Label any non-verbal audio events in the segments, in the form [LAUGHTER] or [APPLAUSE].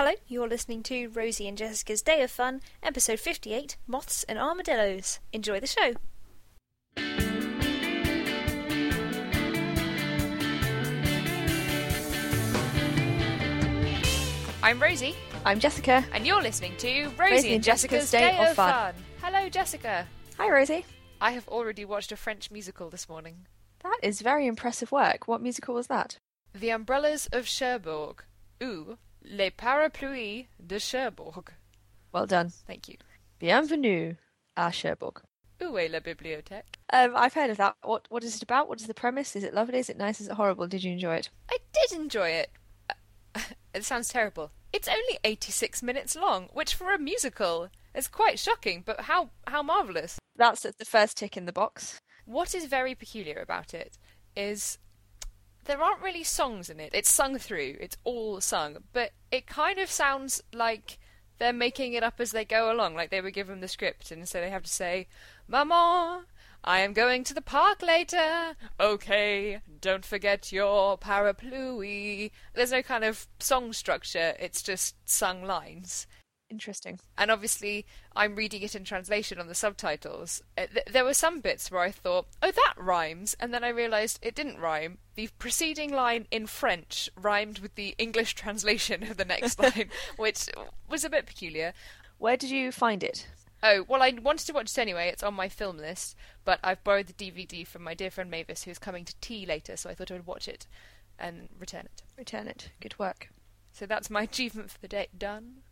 Hello, you're listening to Rosie and Jessica's Day of Fun, episode 58 Moths and Armadillos. Enjoy the show. I'm Rosie, I'm Jessica. and you're listening to Rosie, and Jessica's, Day, of Fun. Hello, Jessica. Hi, Rosie. I have already watched a French musical this morning. That is very impressive work. What musical was that? The Umbrellas of Cherbourg, ou Les Parapluies de Cherbourg. Well done. Thank you. Bienvenue à Cherbourg. Où est la bibliothèque? Um, I've heard of that. What What is it about? What is the premise? Is it lovely? Is it nice? Is it horrible? Did you enjoy it? I did enjoy it. [LAUGHS] It sounds terrible. It's only 86 minutes long, which for a musical is quite shocking, but how, how marvellous. That's the first tick in the box. What is very peculiar about it is there aren't really songs in it. It's sung through, it's all sung, but it kind of sounds like they're making it up as they go along, like they were given the script, and so they have to say, Maman, I am going to the park later. Okay, don't forget your parapluie. There's no kind of song structure, it's just sung lines. Interesting. And obviously, I'm reading it in translation on the subtitles. Uh, there were some bits where I thought, oh, that rhymes, and then I realised it didn't rhyme. The preceding line in French rhymed with the English [LAUGHS] translation of the next [LAUGHS] line, which was a bit peculiar. Where did you find it? Oh, well, I wanted to watch it anyway. It's on my film list, but I've borrowed the DVD from my dear friend Mavis, who's coming to tea later, so I thought I would watch it and return it. Return it. Good work. So that's my [LAUGHS] achievement for the day done.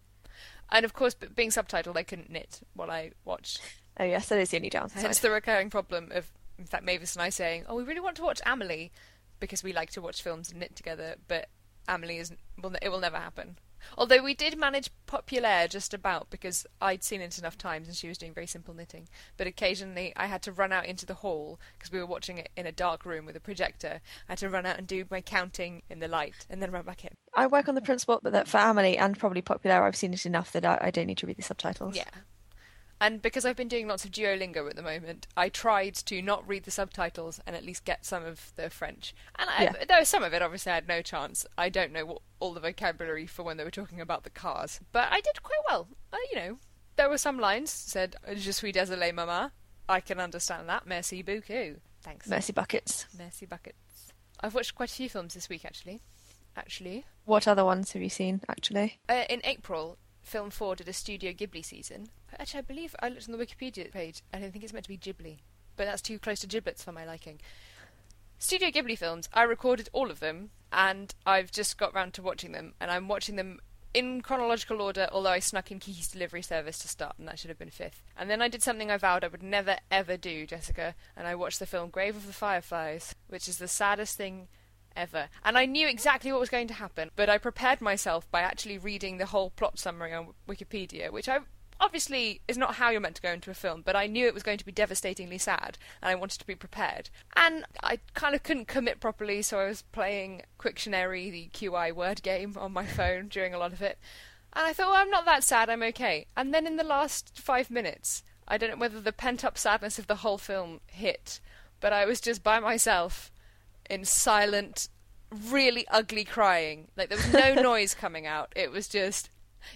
And of course, being subtitled, I couldn't knit while I watched. Oh yes, that is the only downside. Hence the recurring problem of, in fact, Mavis and I saying, "Oh, we really want to watch Amelie," because we like to watch films and knit together, but Amelie isn't. Will it will never happen. Although we did manage Populaire just about because I'd seen it enough times and she was doing very simple knitting. But occasionally I had to run out into the hall because we were watching it in a dark room with a projector. I had to run out and do my counting in the light and then run back in. I work on the principle that for Amelie and probably populaire, I've seen it enough that I, I don't need to read the subtitles. Yeah. And because I've been doing lots of Duolingo at the moment, I tried to not read the subtitles and at least get some of the French. And I, Yeah. there was some of it, obviously, I had no chance. I don't know what, all the vocabulary for when they were talking about the cars. But I did quite well. Uh, you know, there were some lines said, Je suis désolé, maman. I can understand that. Merci beaucoup. Thanks. Mercy buckets. Merci buckets. I've watched quite a few films this week, actually. Actually. What other ones have you seen? Actually, Uh, in April, Film 4 did a Studio Ghibli season. Actually, I believe I looked on the Wikipedia page. I don't think it's meant to be Ghibli, but that's too close to giblets for my liking. Studio Ghibli films, I recorded all of them, and I've just got round to watching them, and I'm watching them in chronological order, although I snuck in Kiki's Delivery Service to start, and that should have been fifth. And then I did something I vowed I would never ever do, Jessica, and I watched the film Grave of the Fireflies, which is the saddest thing ever. And I knew exactly what was going to happen, but I prepared myself by actually reading the whole plot summary on Wikipedia, which I obviously is not how you're meant to go into a film, but I knew it was going to be devastatingly sad, and I wanted to be prepared. And I kind of couldn't commit properly, so I was playing Quictionary, the QI word game, on my phone during a lot of it. And I thought, well, I'm not that sad, I'm okay. And then in the last five minutes, I don't know whether the pent up sadness of the whole film hit, but I was just by myself in silent, really ugly crying. Like there was no [LAUGHS] noise coming out. It was just,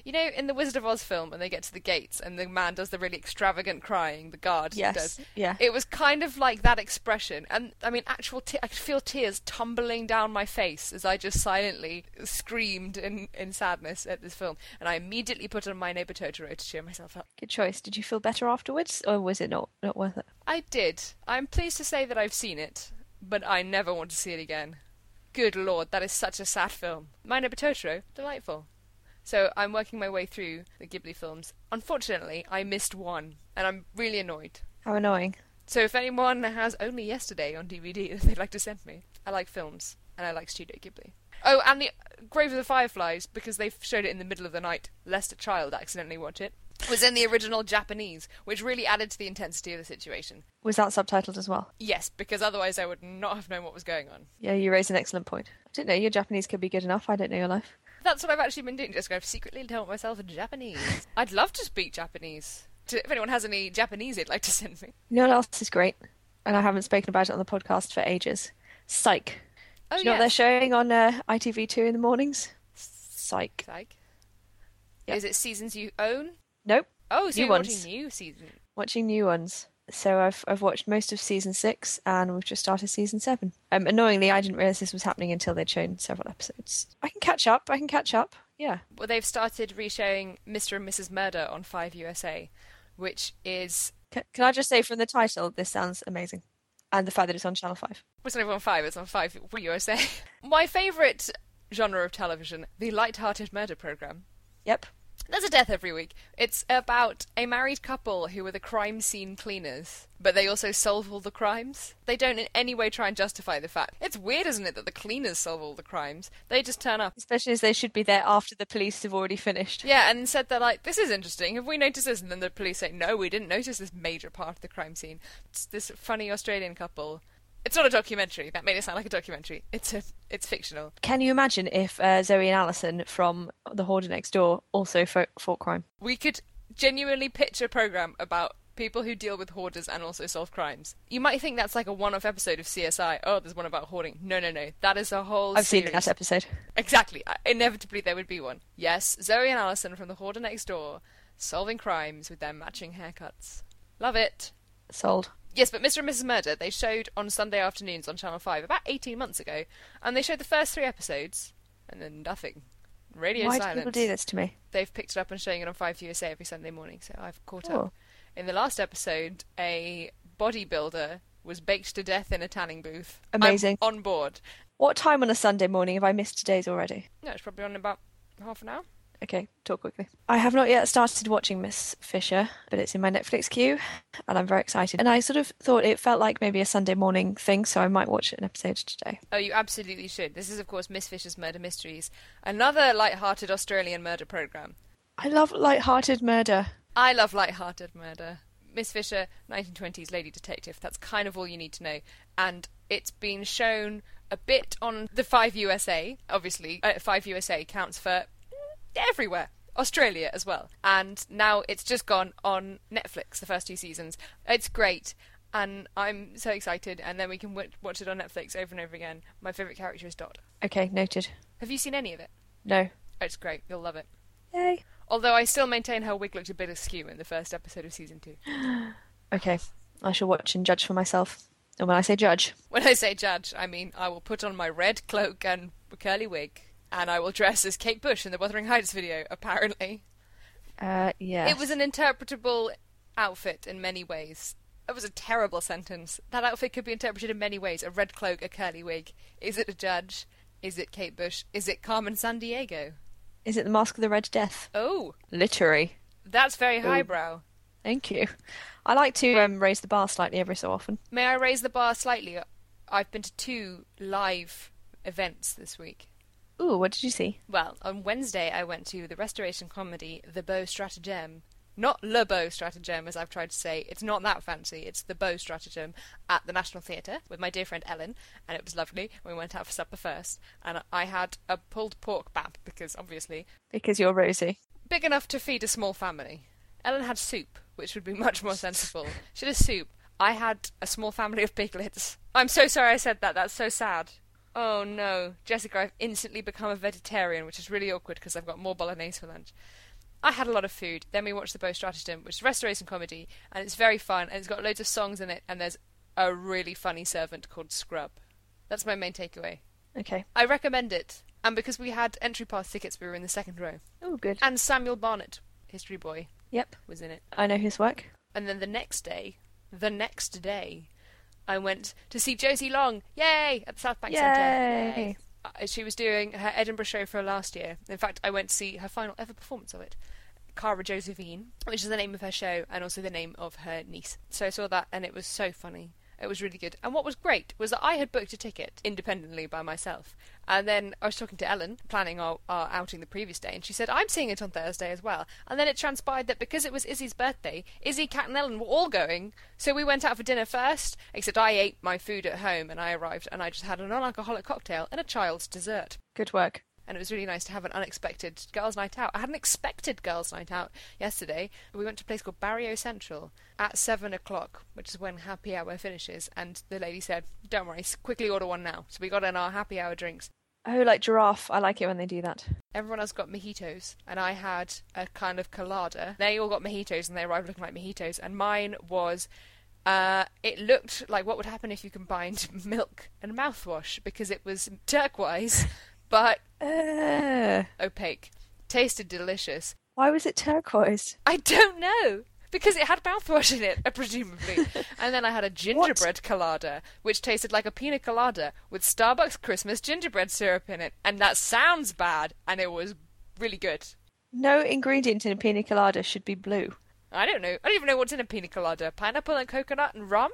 you know, in the Wizard of Oz film, when they get to the gates and the man does the really extravagant crying, the guard yes, does. yeah. It was kind of like that expression, and I mean, actual. Te- I could feel tears tumbling down my face as I just silently screamed in, in sadness at this film. And I immediately put on my neighbor Totoro to cheer myself up. Good choice. Did you feel better afterwards, or was it not not worth it? I did. I'm pleased to say that I've seen it, but I never want to see it again. Good lord, that is such a sad film. My neighbor Totoro, delightful. So I'm working my way through the Ghibli films. Unfortunately, I missed one, and I'm really annoyed. How annoying. So if anyone has only yesterday on DVD [LAUGHS] that they'd like to send me, I like films and I like Studio Ghibli. Oh, and the Grave of the Fireflies because they showed it in the middle of the night, lest a child accidentally watch it. Was in the original Japanese, which really added to the intensity of the situation. Was that subtitled as well? Yes, because otherwise I would not have known what was going on. Yeah, you raise an excellent point. I didn't know your Japanese could be good enough. I don't know your life. That's what I've actually been doing. Just I've secretly taught myself Japanese. [LAUGHS] I'd love to speak Japanese. If anyone has any Japanese they'd like to send me. You know what else is great? And I haven't spoken about it on the podcast for ages. Psych. Oh Do you know what they're showing on uh, ITV2 in the mornings? Psych. Psych. Yep. Is it seasons you own? Nope, Oh, so New you're ones. watching new season. watching new ones. So I've I've watched most of season six, and we've just started season seven. Um, annoyingly, I didn't realize this was happening until they'd shown several episodes. I can catch up. I can catch up. Yeah. Well, they've started reshowing Mr. and Mrs. Murder on 5 USA, which is. Can, can I just say from the title, this sounds amazing, and the fact that it's on Channel Five. It's not even on 5, it's on 5 USA. [LAUGHS] My favourite genre of television, the light-hearted murder programme. Yep. There's a death every week. It's about a married couple who are the crime scene cleaners, but they also solve all the crimes. They don't in any way try and justify the fact. It's weird, isn't it, that the cleaners solve all the crimes? They just turn up. Especially as they should be there after the police have already finished. Yeah, and said they're like, this is interesting. Have we noticed this? And then the police say, no, we didn't notice this major part of the crime scene. It's this funny Australian couple. It's not a documentary. That made it sound like a documentary. It's a, it's fictional. Can you imagine if uh, Zoe and Alison from The Hoarder Next Door also fought, fought crime? We could genuinely pitch a program about people who deal with hoarders and also solve crimes. You might think that's like a one-off episode of CSI. Oh, there's one about hoarding. No, no, no. That is a whole. I've seen series. that episode. Exactly. Inevitably, there would be one. Yes, Zoe and Alison from The Hoarder Next Door, solving crimes with their matching haircuts. Love it. Sold. Yes, but Mr. and Mrs. Murder, they showed on Sunday afternoons on Channel 5 about 18 months ago, and they showed the first three episodes, and then nothing. Radio Why silence. Why do people do this to me? They've picked it up and showing it on 5 USA every Sunday morning, so I've caught Oh. up. In the last episode, a bodybuilder was baked to death in a tanning booth. I'm Amazing. on board. What time on a Sunday morning have I missed today's already? No, it's probably on about half an hour. Okay, talk quickly. I have not yet started watching Miss Fisher, but it's in my Netflix queue, and I'm very excited. And I sort of thought it felt like maybe a Sunday morning thing, so I might watch an episode today. Oh, you absolutely should. This is, of course, Miss Fisher's Murder Mysteries, another light-hearted Australian murder program. I love light-hearted murder. I love light-hearted murder. Miss Fisher, 1920s lady detective. That's kind of all you need to know. And it's been shown a bit on the 5 USA. Obviously, uh, 5 USA counts for everywhere. Australia as well. And now it's just gone on Netflix, the first two seasons. It's great. And I'm so excited. And then we can w- watch it on Netflix over and over again. My favourite character is Dot. Okay, noted. Have you seen any of it? No. It's great. You'll love it. Yay. Although I still maintain her wig looked a bit askew in the first episode of season two. [GASPS] Okay, I shall watch and judge for myself. And when I say judge, When I say judge, I mean I will put on my red cloak and curly wig, and I will dress as Kate Bush in the Wuthering Heights video, apparently. uh, yes. It was an interpretable outfit in many ways. That was a terrible sentence. That outfit could be interpreted in many ways. A red cloak, a curly wig. Is it a judge? Is it Kate Bush? Is it Carmen Sandiego? Is it the Masque of the Red Death? Oh, Literary. that's very highbrow. Thank you. I like to um, raise the bar slightly every so often. May I raise the bar slightly? I've been to two live events this week. Ooh, what did you see? Well, on Wednesday I went to the restoration comedy The Beau Stratagem. Not Le Beau Stratagem, as I've tried to say. It's not that fancy. It's the Beau Stratagem at the National Theatre with my dear friend Ellen, and it was lovely. We went out for supper first, and I had a pulled pork bap because obviously Because you're Rosie. big enough to feed a small family. Ellen had soup, which would be much more [LAUGHS] sensible. She had a soup. I had a small family of piglets. I'm so sorry I said that. That's so sad. Oh no, Jessica, I've instantly become a vegetarian, which is really awkward because I've got more bolognese for lunch. I had a lot of food. Then we watched The Beau Stratagem, which is restoration comedy, and it's very fun, and it's got loads of songs in it, and there's a really funny servant called Scrub. That's my main takeaway. Okay. I recommend it. And because we had entry pass tickets, we were in the second row. Oh, good. And Samuel Barnett, History Boy, Yep. was in it. I know his work. And then the next day, the next day, I went to see Josie Long. Yay! At the South Bank Centre. Yay! Uh, She was doing her Edinburgh show for last year. In fact, I went to see her final ever performance of it. Cara Josephine, which is the name of her show and also the name of her niece. So I saw that and it was so funny. It was really good. And what was great was that I had booked a ticket independently by myself. And then I was talking to Ellen, planning our, our outing the previous day, and she said, I'm seeing it on Thursday as well. And then it transpired that because it was Izzy's birthday, Izzy, Kat, and Ellen were all going. So we went out for dinner first, except I ate my food at home and I arrived and I just had a non alcoholic cocktail and a child's dessert Good work. And it was really nice to have an unexpected girls' night out. I had an expected girls' night out yesterday. We went to a place called Barrio Central at seven o'clock, which is when happy hour finishes. And the lady said, "Don't worry, quickly order one now." So we got in our happy hour drinks. Oh, like giraffe. I like it when they do that. Everyone else got mojitos, and I had a kind of colada. They all got mojitos, and they arrived looking like mojitos, and mine was. Uh, it looked like what would happen if you combined [LAUGHS] milk and mouthwash because it was turquoise, [LAUGHS] but Uh, opaque. Tasted delicious. why was it turquoise? I don't know because it had mouthwash in it, [LAUGHS] presumably. and then I had a gingerbread colada, which tasted like a pina colada with Starbucks Christmas gingerbread syrup in it, and that sounds bad, and it was really good. No ingredient in a pina colada should be blue. I don't know. I don't even know what's in a pina colada. Pineapple and coconut and rum?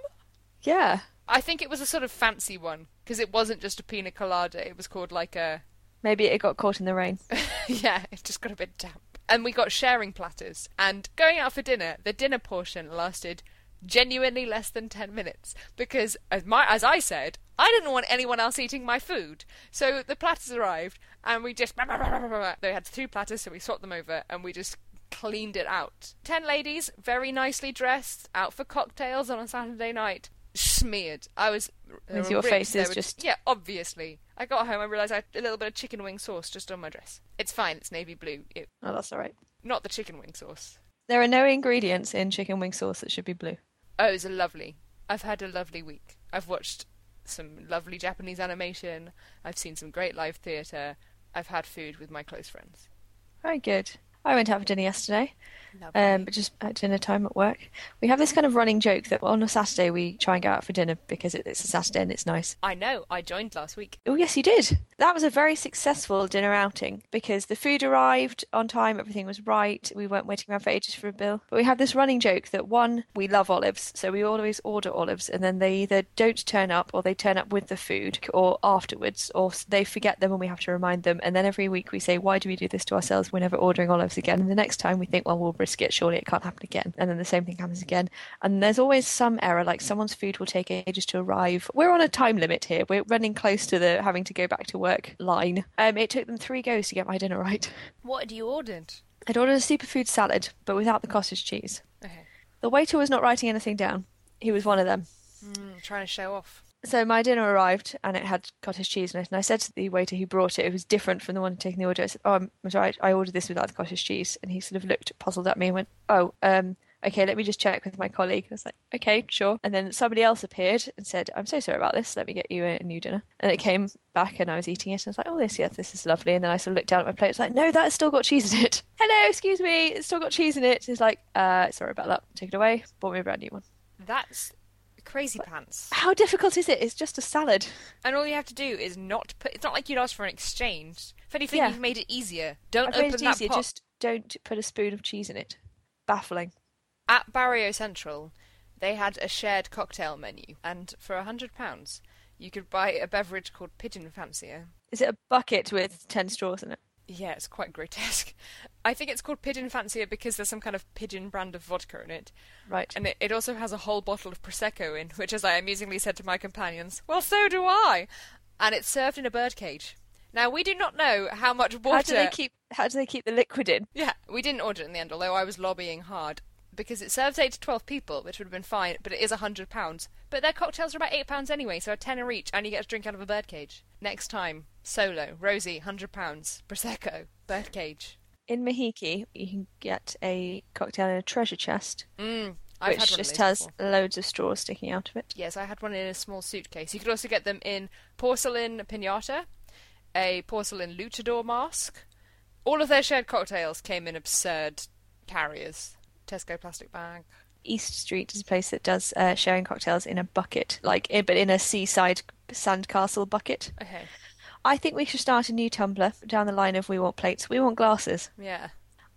Yeah. I think it was a sort of fancy one because it wasn't just a pina colada. It was called like a Maybe it got caught in the rain. [LAUGHS] yeah, it just got a bit damp. And we got sharing platters. And going out for dinner, the dinner portion lasted genuinely less than 10 minutes because as my as I said, I didn't want anyone else eating my food. So the platters arrived and we just they had two platters so we swapped them over and we just cleaned it out. 10 ladies, very nicely dressed, out for cocktails on a Saturday night. Smeared. I was. With your face is just- Yeah, obviously. I got home, I realised I had a little bit of chicken wing sauce just on my dress. It's fine, it's navy blue. It, Oh, that's all right. not the chicken wing sauce. There are no ingredients in chicken wing sauce that should be blue. Oh, it was a lovely. I've had a lovely week. I've watched some lovely Japanese animation. I've seen some great live theatre. I've had food with my close friends. Very good. I went out for dinner yesterday. Um, but just at dinner time at work. We have this kind of running joke that on a Saturday we try and go out for dinner because it, it's a Saturday and it's nice. I know. I joined last week. Oh, yes, you did. That was a very successful dinner outing because the food arrived on time, everything was right. We weren't waiting around for ages for a bill. But we have this running joke that one, we love olives, so we always order olives, and then they either don't turn up or they turn up with the food or afterwards, or they forget them and we have to remind them. And then every week we say, Why do we do this to ourselves? We're never ordering olives again. And the next time we think, Well, we'll risk it. Surely it can't happen again. And then the same thing happens again. And there's always some error, like someone's food will take ages to arrive. We're on a time limit here. We're running close to the having to go back to work line. Um, it took them three goes to get my dinner right. What had you ordered? I'd ordered a superfood salad, but without the cottage cheese. Okay. The waiter was not writing anything down. He was one of them. Mm, trying to show off. So my dinner arrived and it had cottage cheese in it. And I said to the waiter who brought it, it was different from the one taking the order. I said, "Oh, I'm, sorry, I ordered this without the cottage cheese." And he sort of looked puzzled at me and went, "Oh, um, okay, let me just check with my colleague." I was like, "Okay, sure." And then somebody else appeared and said, "I'm so sorry about this. Let me get you a new dinner." And it came back and I was eating it and I was like, "Oh, this, yes, this is lovely." And then I sort of looked down at my plate. It's like, "No, that's still got cheese in it." [LAUGHS] Hello, excuse me, it's still got cheese in it. He's like, "Uh, sorry about that. Take it away. Bought me a brand new one." That's crazy pants. How difficult is it? It's just a salad. And all you have to do is not put. It's not like you'd ask for an exchange. If anything, Yeah. you've made it easier. Don't I've open made it that easier. pot. Just don't put a spoon of cheese in it. Baffling. At Barrio Central, they had a shared cocktail menu, and for a hundred pounds, you could buy a beverage called Pigeon Fancier. Is it a bucket with ten straws in it? Yeah, it's quite grotesque. I think it's called Pigeon Fancier because there's some kind of pigeon brand of vodka in it. Right. And it, it also has a whole bottle of Prosecco in, which, as I amusingly said to my companions, well, so do I! And it's served in a birdcage. Now, we do not know how much water. How do they keep? How do they keep the liquid in? Yeah, we didn't order it in the end, although I was lobbying hard. Because it serves 8 to 12 people, which would have been fine, but it is a £100. But their cocktails are about £8 anyway, so a tenner each, and you get a drink out of a birdcage. Next time, solo, Rosie, £100, Prosecco, birdcage. In Mahiki, you can get a cocktail in a treasure chest, Mm, I've which had one just has before. loads of straws sticking out of it. Yes, I had one in a small suitcase. You could also get them in porcelain pinata, a porcelain luchador mask. All of their shared cocktails came in absurd carriers. Tesco plastic bag. East Street is a place that does uh, sharing cocktails in a bucket, like but in a seaside sandcastle bucket. Okay. I think we should start a new Tumblr down the line of we want plates, we want glasses. Yeah.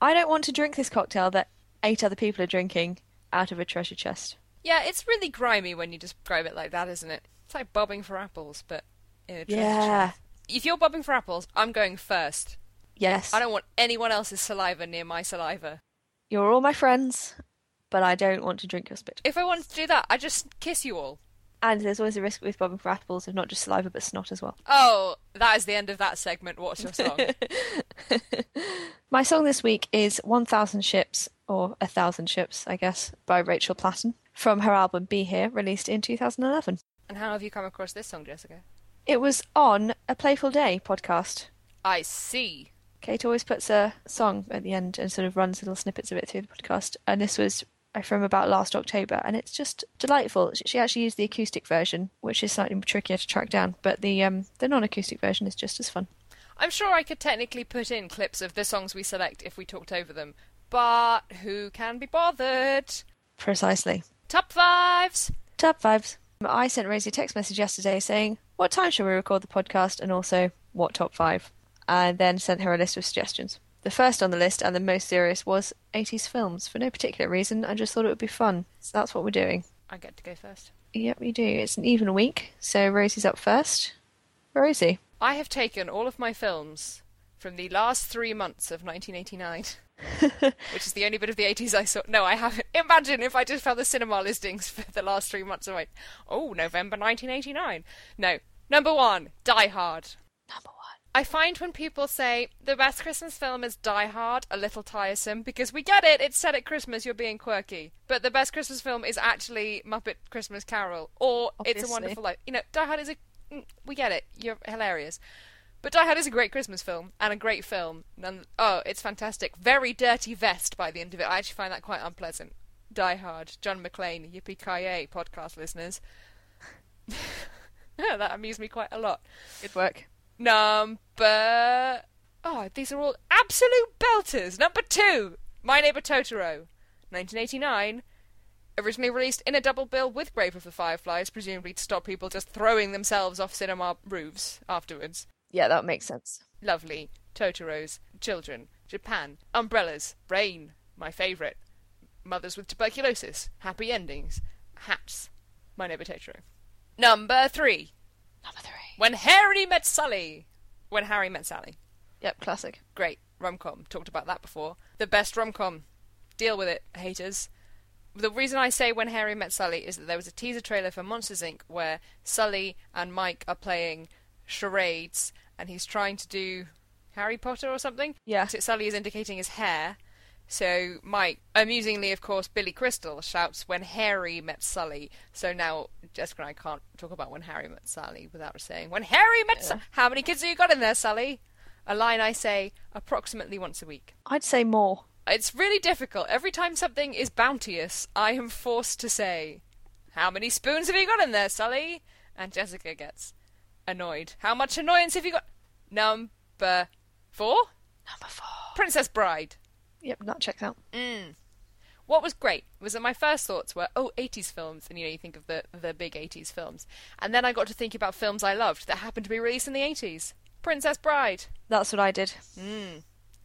I don't want to drink this cocktail that eight other people are drinking out of a treasure chest. Yeah, it's really grimy when you describe it like that, isn't it? It's like bobbing for apples, but in a treasure Yeah. chest. If you're bobbing for apples, I'm going first. Yes. I don't want anyone else's saliva near my saliva. You're all my friends, but I don't want to drink your spit. If I wanted to do that, I'd just kiss you all. And there's always a risk with bobbing for apples of not just saliva but snot as well. Oh, that is the end of that segment. What's your song? [LAUGHS] My song this week is 1000 Ships, or A Thousand Ships, I guess, by Rachel Platten, from her album Be Here, released in 2011. and how have you come across this song, Jessica? It was on a Playful Day podcast. I see. Kate always puts a song at the end and sort of runs little snippets of it through the podcast. And this was from about last October, and it's just delightful. She- actually used the acoustic version, which is slightly trickier to track down, but the um, the non-acoustic version is just as fun. I'm sure I could technically put in clips of the songs we select if we talked over them, but who can be bothered? Precisely. Top fives! Top fives. I sent Rosie a text message yesterday saying, "What time shall we record the podcast?" and also what top five, and then sent her a list of suggestions. The first on the list and the most serious was 80s films for no particular reason. I just thought it would be fun, so that's what we're doing. I get to go first. Yep, we do. It's an even week, so Rosie's up first. Rosie. I have taken all of my films from the last three months of 1989, [LAUGHS] which is the only bit of the 80s I saw. No, I haven't. Imagine if I just found the cinema listings for the last three months of. Oh, November 1989. No. Number one, Die Hard. Number one. I find when people say the best Christmas film is Die Hard a little tiresome because we get it, it's set at Christmas, you're being quirky. But the best Christmas film is actually Muppet Christmas Carol or It's a Wonderful Life. You know, Die Hard is a. mm, We get it, you're hilarious. But Die Hard is a great Christmas film and a great film. And, oh, it's fantastic. Very dirty vest by the end of it. I actually find that quite unpleasant. Die Hard, John McClane, Yippee Ki podcast listeners. [LAUGHS] that amused me quite a lot. Good work. Number. Oh, these are all absolute belters. Number two, My Neighbor Totoro, 1989. Originally released in a double bill with Grave of the Fireflies, presumably to stop people just throwing themselves off cinema roofs afterwards. Yeah, that makes sense. Lovely. Totoros. Children. Japan. Umbrellas. Rain. My favourite. Mothers with tuberculosis. Happy endings. Hats. My Neighbor Totoro. Number three. Number three. When Harry Met Sally. When Harry Met Sally. Yep, classic. Great. Rom-com. Talked about that before. The best rom-com. Deal with it, haters. The reason I say When Harry Met Sally is that there was a teaser trailer for Monsters Inc. where Sully and Mike are playing charades and he's trying to do Harry Potter or something. Yeah. So Sully is indicating his hair. So Mike, amusingly, of course, Billy Crystal shouts when Harry met Sully. So now Jessica and I can't talk about when Harry met Sally without saying when Harry met. Su- How many kids have you got in there, Sally? A line I say approximately once a week. I'd say more. It's really difficult. Every time something is bounteous, I am forced to say, How many spoons have you got in there, Sully? And Jessica gets annoyed. How much annoyance have you got? Number four? Number four. Princess Bride. Yep, that checks out. Mm. What was great was that my first thoughts were, oh, 80s films, and you know, you think of the, the big 80s films. And then I got to think about films I loved that happened to be released in the 80s. Princess Bride. That's what I did. Mm.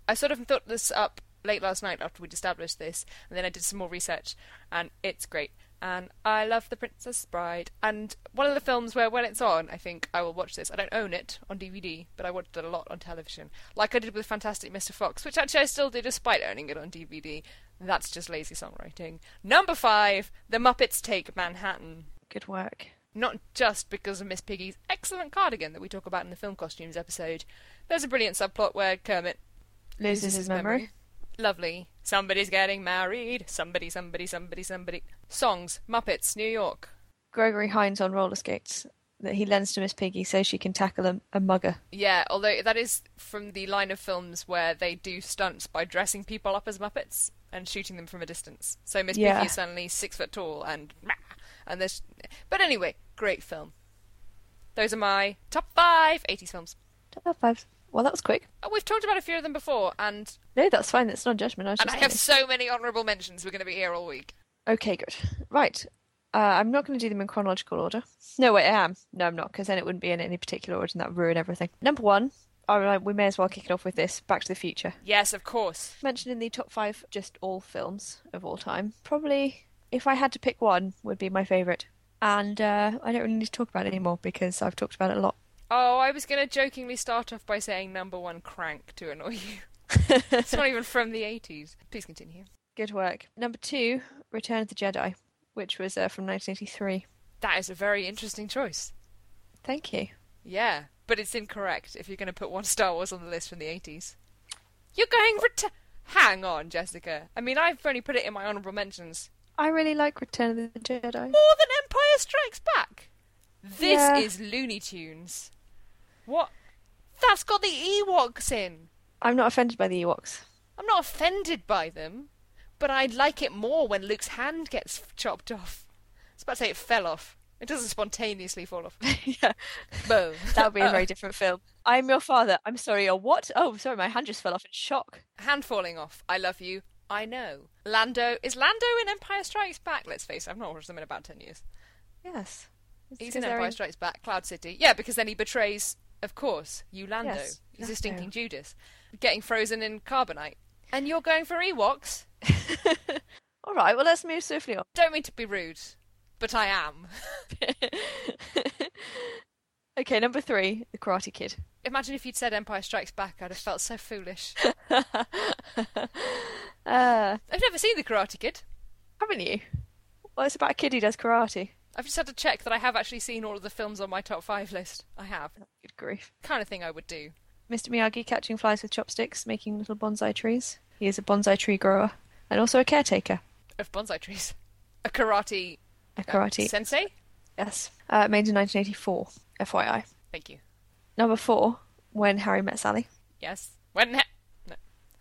I sort of thought this up late last night after we'd established this, and then I did some more research, and it's great. And I love The Princess Bride. And one of the films where, when it's on, I think I will watch this. I don't own it on DVD, but I watched it a lot on television, like I did with Fantastic Mr. Fox, which actually I still do despite owning it on DVD. That's just lazy songwriting. Number five, The Muppets Take Manhattan. Good work. Not just because of Miss Piggy's excellent cardigan that we talk about in the film costumes episode. There's a brilliant subplot where Kermit Loses his memory. Lovely. Somebody's getting married. Somebody, somebody, somebody, somebody. Songs. Muppets. New York. Gregory Hines on roller skates that he lends to Miss Piggy so she can tackle a, a mugger. Yeah, although that is from the line of films where they do stunts by dressing people up as Muppets and shooting them from a distance. So Miss Yeah. Piggy is suddenly six foot tall and [LAUGHS] and there's. But anyway, great film. Those are my top five 80s films. Top five. Well, that was quick. Oh, we've talked about a few of them before, and No, that's fine. That's not judgment. I and I have so many honourable mentions. We're going to be here all week. Okay, good. Right. Uh, I'm not going to do them in chronological order. No, wait, I am. No, I'm not, because then it wouldn't be in any particular order, and that would ruin everything. Number one, we may as well kick it off with this Back to the Future. Yes, of course. Mentioned in the top five, just all films of all time. Probably, if I had to pick one, would be my favourite. And uh, I don't really need to talk about it anymore because I've talked about it a lot. Oh, I was going to jokingly start off by saying number one crank to annoy you. [LAUGHS] it's not even from the 80s. Please continue. Good work. Number two, Return of the Jedi, which was uh, from 1983. That is a very interesting choice. Thank you. Yeah, but it's incorrect if you're going to put one Star Wars on the list from the 80s. You're going ret- Hang on, Jessica. I mean, I've only put it in my honourable mentions. I really like Return of the Jedi. More than Empire Strikes Back. This Yeah. is Looney Tunes. What? That's got the Ewoks in. I'm not offended by the Ewoks. I'm not offended by them, but I'd like it more when Luke's hand gets chopped off. I was about to say it fell off. It doesn't spontaneously fall off. [LAUGHS] yeah, Boom. [LAUGHS] that would be a very [LAUGHS] different film. I'm your father. I'm sorry. Or what? Oh, sorry. My hand just fell off in shock. Hand falling off. I love you. I know. Lando is Lando in Empire Strikes Back. Let's face it, I've not watched them in about ten years. Yes. It's He's in Empire Strikes Back, Cloud City. Yeah, because then he betrays, of course, you Lando. Yes, He's a stinking Judas, getting frozen in carbonite. And you're going for Ewoks? [LAUGHS] All right. Well, let's move swiftly on. Don't mean to be rude, but I am. [LAUGHS] okay, number three, The Karate Kid. Imagine if you'd said Empire Strikes Back, I'd have felt so foolish. [LAUGHS] Uh, I've never seen The Karate Kid. haven't you? Well, it's about a kid who does karate. I've just had to check that I have actually seen all of the films on my top five list. I have. Good grief. Kind of thing I would do. Mr. Miyagi catching flies with chopsticks, making little bonsai trees. He is a bonsai tree grower and also a caretaker. Of bonsai trees. A karate A karate. sensei? Yes. Uh, made in 1984, FYI. Thank you. Number four, When Harry Met Sally. Yes. When no.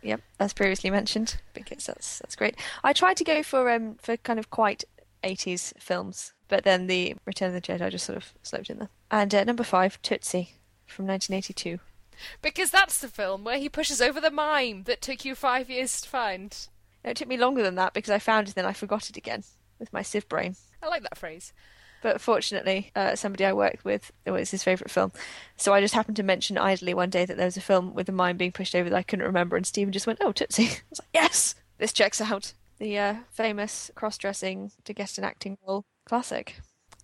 Yep, as previously mentioned, because that's that's great. I tried to go for um for kind of quite 80s films, but then the Return of the Jedi just sort of slipped in there. And uh, number five, Tootsie from 1982. Because that's the film where he pushes over the mime that took you five years to find. No, it took me longer than that because I found it and then I forgot it again with my sieve brain. I like that phrase. But fortunately, uh, somebody I worked with, it was his favourite film. So I just happened to mention idly one day that there was a film with a mime being pushed over that I couldn't remember, and Stephen just went, "Oh, Tootsie!" [LAUGHS] I was like, "Yes, this checks out." The uh, famous cross-dressing to get an acting role classic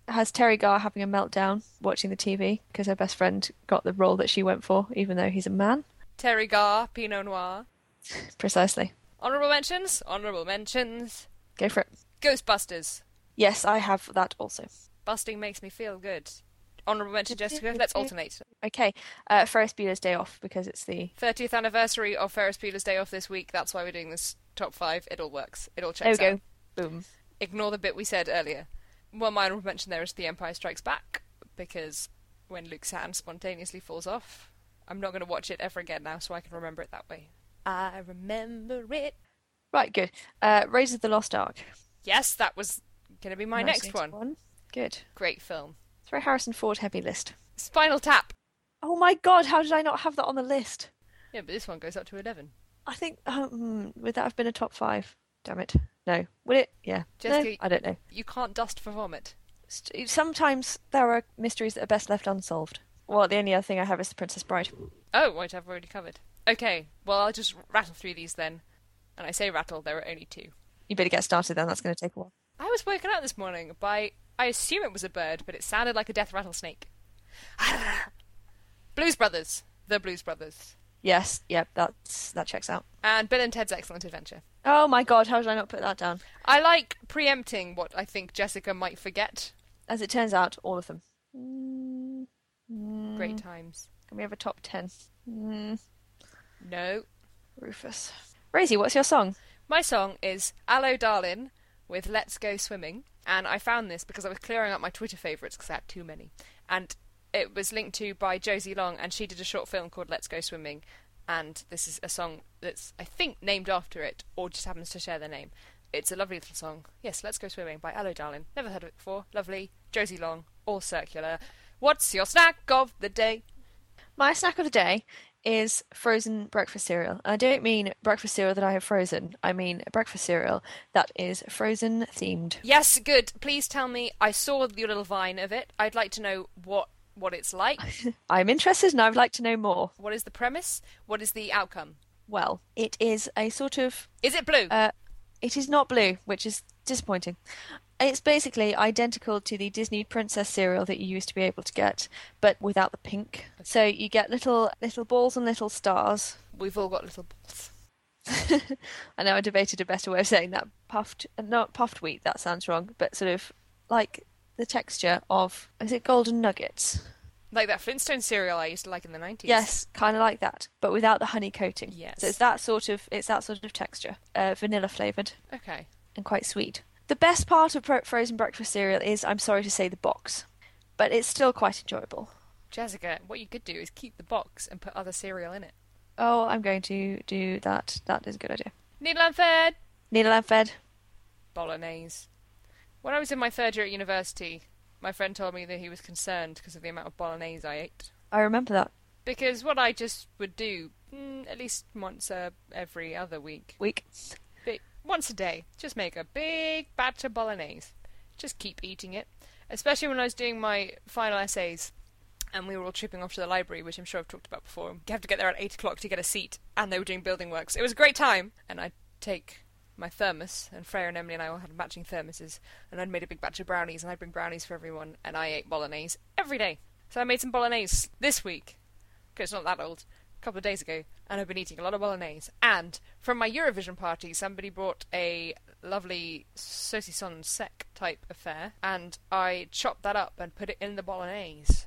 has Teri Garr having a meltdown watching the TV because her best friend got the role that she went for, even though he's a man. Teri Garr, Pinot Noir. [LAUGHS] Precisely. Honourable mentions? Honourable mentions. Go for it. Ghostbusters. Yes, I have that also. Busting makes me feel good. Honourable mention, Jessica. Let's alternate. Okay, uh, Ferris Bueller's Day Off because it's the 30th anniversary of Ferris Bueller's Day Off this week. That's why we're doing this top five. It all works. It all there we checks out. go. Boom. Ignore the bit we said earlier. One my honourable mention there is The Empire Strikes Back because when Luke's hand spontaneously falls off, I'm not going to watch it ever again now, so I can remember it that way. I remember it. Right, good. Uh, Raiders of the Lost Ark. Yes, that was going to be my next one. 1981. Good. Great film. It's very Harrison Ford heavy list. Spinal Tap. Oh my god, how did I not have that on the list? Yeah, but this one goes up to 11. I think, um, would that have been a top five? Damn it. No. Would it? Yeah. No, I don't know. You can't dust for vomit. Sometimes there are mysteries that are best left unsolved. Well, the only other thing I have is The Princess Bride. Oh, right, I've already covered. Okay, well, I'll just rattle through these then. And I say rattle, there are only two. You better get started then, that's going to take a while. I was woken up this morning by, I assume it was a bird, but it sounded like a death rattlesnake. [LAUGHS] Blues Brothers. The Blues Brothers. Yes, yep, that's that checks out. And Bill and Ted's Excellent Adventure. Oh my god, how did I not put that down? I like preempting what I think Jessica might forget. As it turns out, all of them. Mm, mm, Great times. Can we have a top ten? Mm, No. Rufus. Rosie, what's your song? My song is Allo Darlin' with Let's Go Swimming. And I found this because I was clearing up my Twitter favourites because I had too many. And it was linked to by Josie Long, and she did a short film called Let's Go Swimming. And this is a song that's, I think, named after it, or just happens to share their name. It's a lovely little song. Yes, Let's Go Swimming by Allo Darlin'. Never heard of it before. Lovely. Josie Long, all circular. What's your snack of the day? My snack of the day is frozen breakfast cereal. I don't mean breakfast cereal that I have frozen. I mean breakfast cereal that is frozen themed. Yes, good. Please tell me. I saw your little vine of it. I'd like to know what what it's like. [LAUGHS] I'm interested and I would like to know more. What is the premise? What is the outcome? Well, it is a sort of Is it blue? uh, it is not blue, which is disappointing. It's basically identical to the Disney princess cereal that you used to be able to get, but without the pink. So you get little little balls and little stars. We've all got little balls. [LAUGHS] I know I debated a better way of saying that. Puffed, not puffed wheat. That sounds wrong, but sort of like the texture of is it golden nuggets? Like that Flintstone cereal I used to like in the 90s. Yes, kind of like that, but without the honey coating. Yes. So it's that sort of it's that sort of texture, uh, vanilla flavored Okay. and quite sweet. The best part of frozen breakfast cereal is, I'm sorry to say, the box. but it's still quite enjoyable. Jessica, what you could do is keep the box and put other cereal in it. Oh, I'm going to do that. That is a good idea. Needle and fed. Needle and fed. Bolognese. When I was in my third year at university, my friend told me that he was concerned because of the amount of bolognese I ate. I remember that Because what I just would do, mm, at least once uh, every other week, week. but once a day, just make a big batch of bolognese. Just keep eating it. Especially when I was doing my final essays and we were all tripping off to the library, which I'm sure I've talked about before. You have to get there at 8 o'clock to get a seat, and they were doing building works. It was a great time, and I'd take my thermos, and Freya and Emily and I all had matching thermoses, and I'd made a big batch of brownies, and I'd bring brownies for everyone, and I ate bolognese every day. So I made some bolognese this week, because it's not that old, a couple of days ago, and I've been eating a lot of bolognese. And from my Eurovision party, somebody brought a lovely saucisson sec type affair, and I chopped that up and put it in the bolognese.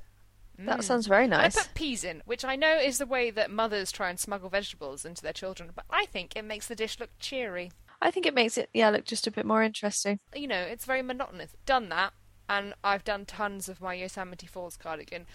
That Mm. sounds very And I nice. put peas in, which I know is the way that mothers try and smuggle vegetables into their children, but I think it makes the dish look cheery. I think it makes it yeah look just a bit more interesting. You know, it's very monotonous. Done that, and I've done tons of my Yosemite Falls cardigan.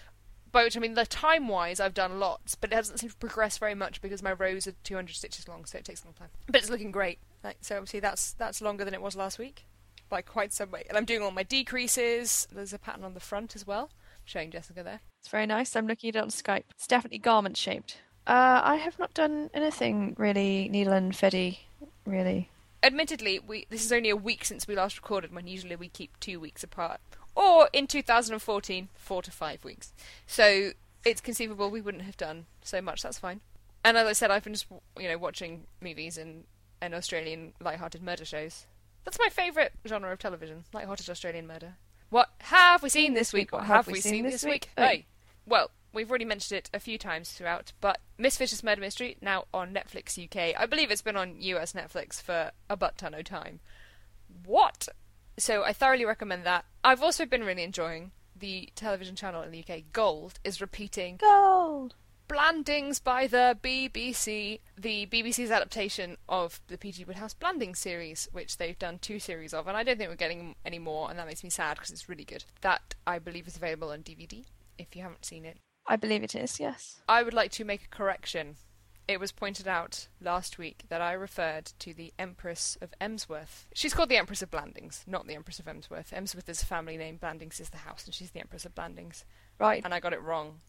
Which I mean, the time wise, I've done lots, but it hasn't seemed to progress very much because my rows are 200 stitches long, so it takes a long time. But it's looking great. Like, so obviously that's that's longer than it was last week, by quite some way. And I'm doing all my decreases. There's a pattern on the front as well, showing Jessica there. It's very nice. I'm looking at it on Skype. It's definitely garment shaped. Uh, I have not done anything really needle and feddy, really. Admittedly, we this is only a week since we last recorded, when usually we keep two weeks apart. Or in 2014, four to five weeks. So it's conceivable we wouldn't have done so much. That's fine. And as I said, I've been just you know watching movies and and Australian light-hearted murder shows. That's my favourite genre of television: light-hearted Australian murder. What have we seen this week? What have we seen this week? Hey, well, we've already mentioned it a few times throughout, but Miss Fisher's Murder Mystery now on Netflix UK. I believe it's been on US Netflix for a butt ton of time. What? So I thoroughly recommend that. I've also been really enjoying the television channel in the UK. Gold is repeating Gold. Blandings by the BBC, the BBC's adaptation of the P.G. Wodehouse Blandings series, which they've done two series of, and I don't think we're getting any more, and that makes me sad because it's really good. That I believe is available on DVD if you haven't seen it. I believe it is. Yes. I would like to make a correction. It was pointed out last week that I referred to the Empress of Emsworth. She's called the Empress of Blandings, not the Empress of Emsworth. Emsworth is a family name, Blandings is the house, and she's the Empress of Blandings. Right. And I got it wrong.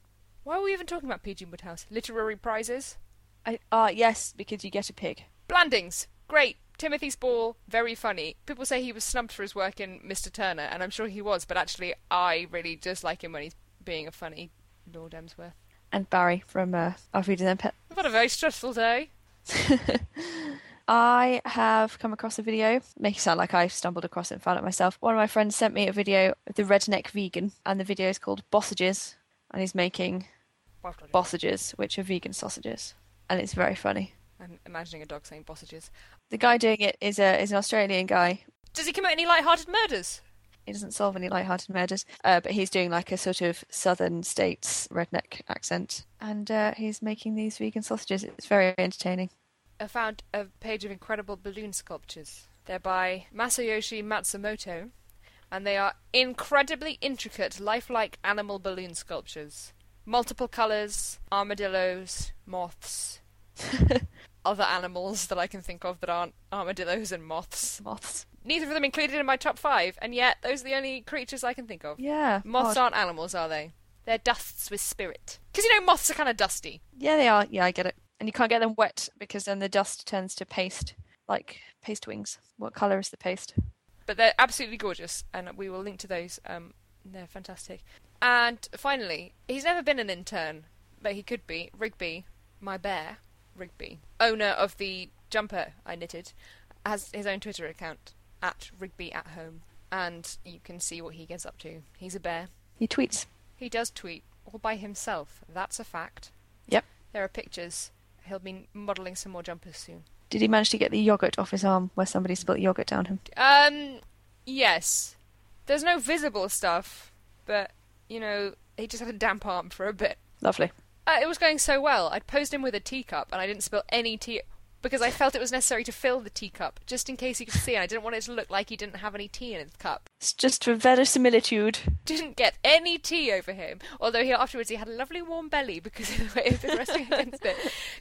Why are we even talking about P.G. Wodehouse? Literary prizes? I, ah, yes, because you get a pig. Blandings, great. Timothy Spall, very funny. People say he was snubbed for his work in Mr. Turner, and I'm sure he was, but actually, I really just like him when he's being a funny Lord Emsworth. And Barry from uh, Our Food and Pet. I've had a very stressful day. [LAUGHS] I have come across a video, make it sound like I stumbled across it and found it myself. One of my friends sent me a video of the redneck vegan, and the video is called Bossages, and he's making bossages, which are vegan sausages, and it's very funny. I'm imagining a dog saying bossages. The guy doing it is a is an Australian guy. Does he commit any light-hearted murders? He doesn't solve any light-hearted murders, uh, but he's doing like a sort of southern states redneck accent, and uh, he's making these vegan sausages. It's very entertaining. I found a page of incredible balloon sculptures. They're by Masayoshi Matsumoto, and they are incredibly intricate, lifelike animal balloon sculptures. Multiple colours, armadillos, moths, [LAUGHS] other animals that I can think of that aren't armadillos and moths. Moths. Neither of them included in my top five, and yet those are the only creatures I can think of. Yeah. Moths odd. aren't animals, are they? They're dusts with spirit. Because you know, moths are kind of dusty. Yeah, they are. Yeah, I get it. And you can't get them wet because then the dust turns to paste, like paste wings. What colour is the paste? but they're absolutely gorgeous, and we will link to those. Um, they're fantastic. And finally, he's never been an intern, but he could be. Rigby, my bear, Rigby, owner of the jumper I knitted, has his own Twitter account at Rigby at Home, and you can see what he gets up to. He's a bear. He tweets. He does tweet all by himself. That's a fact. Yep. There are pictures. He'll be modelling some more jumpers soon. Did he manage to get the yogurt off his arm where somebody spilt yogurt down him? Um, yes. There's no visible stuff, but you know, he just had a damp arm for a bit. Lovely. Uh, it was going so well. I'd posed him with a teacup, and I didn't spill any tea. Because I felt it was necessary to fill the teacup just in case he could see. And I didn't want it to look like he didn't have any tea in his cup. It's just for verisimilitude. Didn't get any tea over him. Although he afterwards he had a lovely warm belly because of the way it was resting [LAUGHS] against it.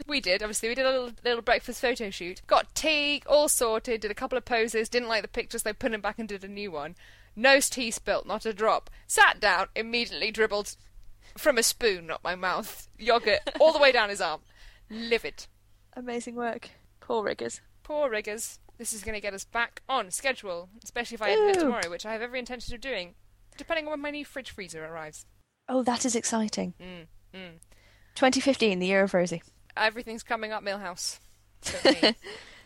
We did obviously we did a little, little breakfast photo shoot. Got tea all sorted. Did a couple of poses. Didn't like the pictures. They put him back and did a new one. No tea spilt, not a drop. Sat down, immediately dribbled from a spoon, not my mouth, yogurt all the way down his arm. Livid. Amazing work. Poor riggers. Poor riggers. This is going to get us back on schedule, especially if I edit it tomorrow, which I have every intention of doing, depending on when my new fridge freezer arrives. Oh, that is exciting. Mm, mm. 2015, the year of Rosie. Everything's coming up, Milhouse. [LAUGHS]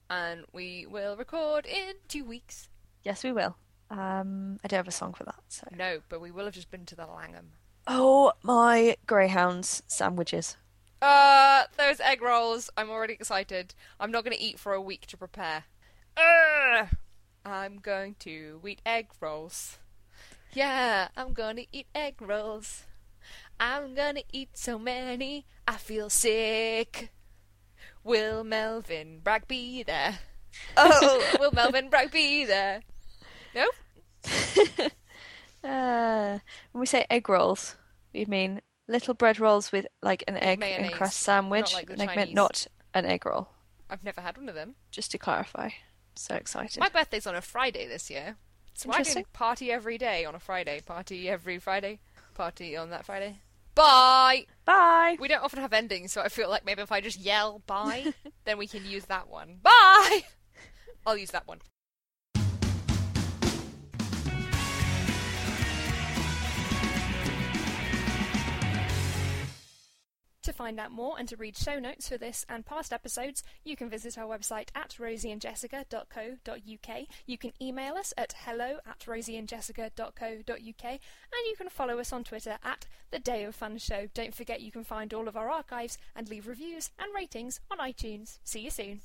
And we will record in two weeks. Yes, we will. Um, I don't have a song for that. So. No, but we will have just been to the Langham. Oh, my greyhounds sandwiches. Uh, those egg rolls. I'm already excited. I'm not going to eat for a week to prepare. Ugh! I'm going to eat egg rolls. Yeah, I'm gonna eat egg rolls. I'm gonna eat so many, I feel sick. Will Melvin Bragg be there? Oh, [LAUGHS] will Melvin Bragg be there? No? [LAUGHS] Uh, when we say egg rolls, we mean little bread rolls with like an egg and crust sandwich. not like I meant not an egg roll. I've never had one of them. Just to clarify. So excited. My birthday's on a Friday this year. So I party every day on a Friday. Party every Friday. Party on that Friday. Bye! Bye. We don't often have endings, so I feel like maybe if I just yell bye, [LAUGHS] then we can use that one. Bye! I'll use that one. To find out more and to read show notes for this and past episodes, you can visit our website at rosieandjessica.co.uk. You can email us at hello at rosieandjessica.co.uk and you can follow us on Twitter at The Day of Fun Show. Don't forget you can find all of our archives and leave reviews and ratings on iTunes. See you soon.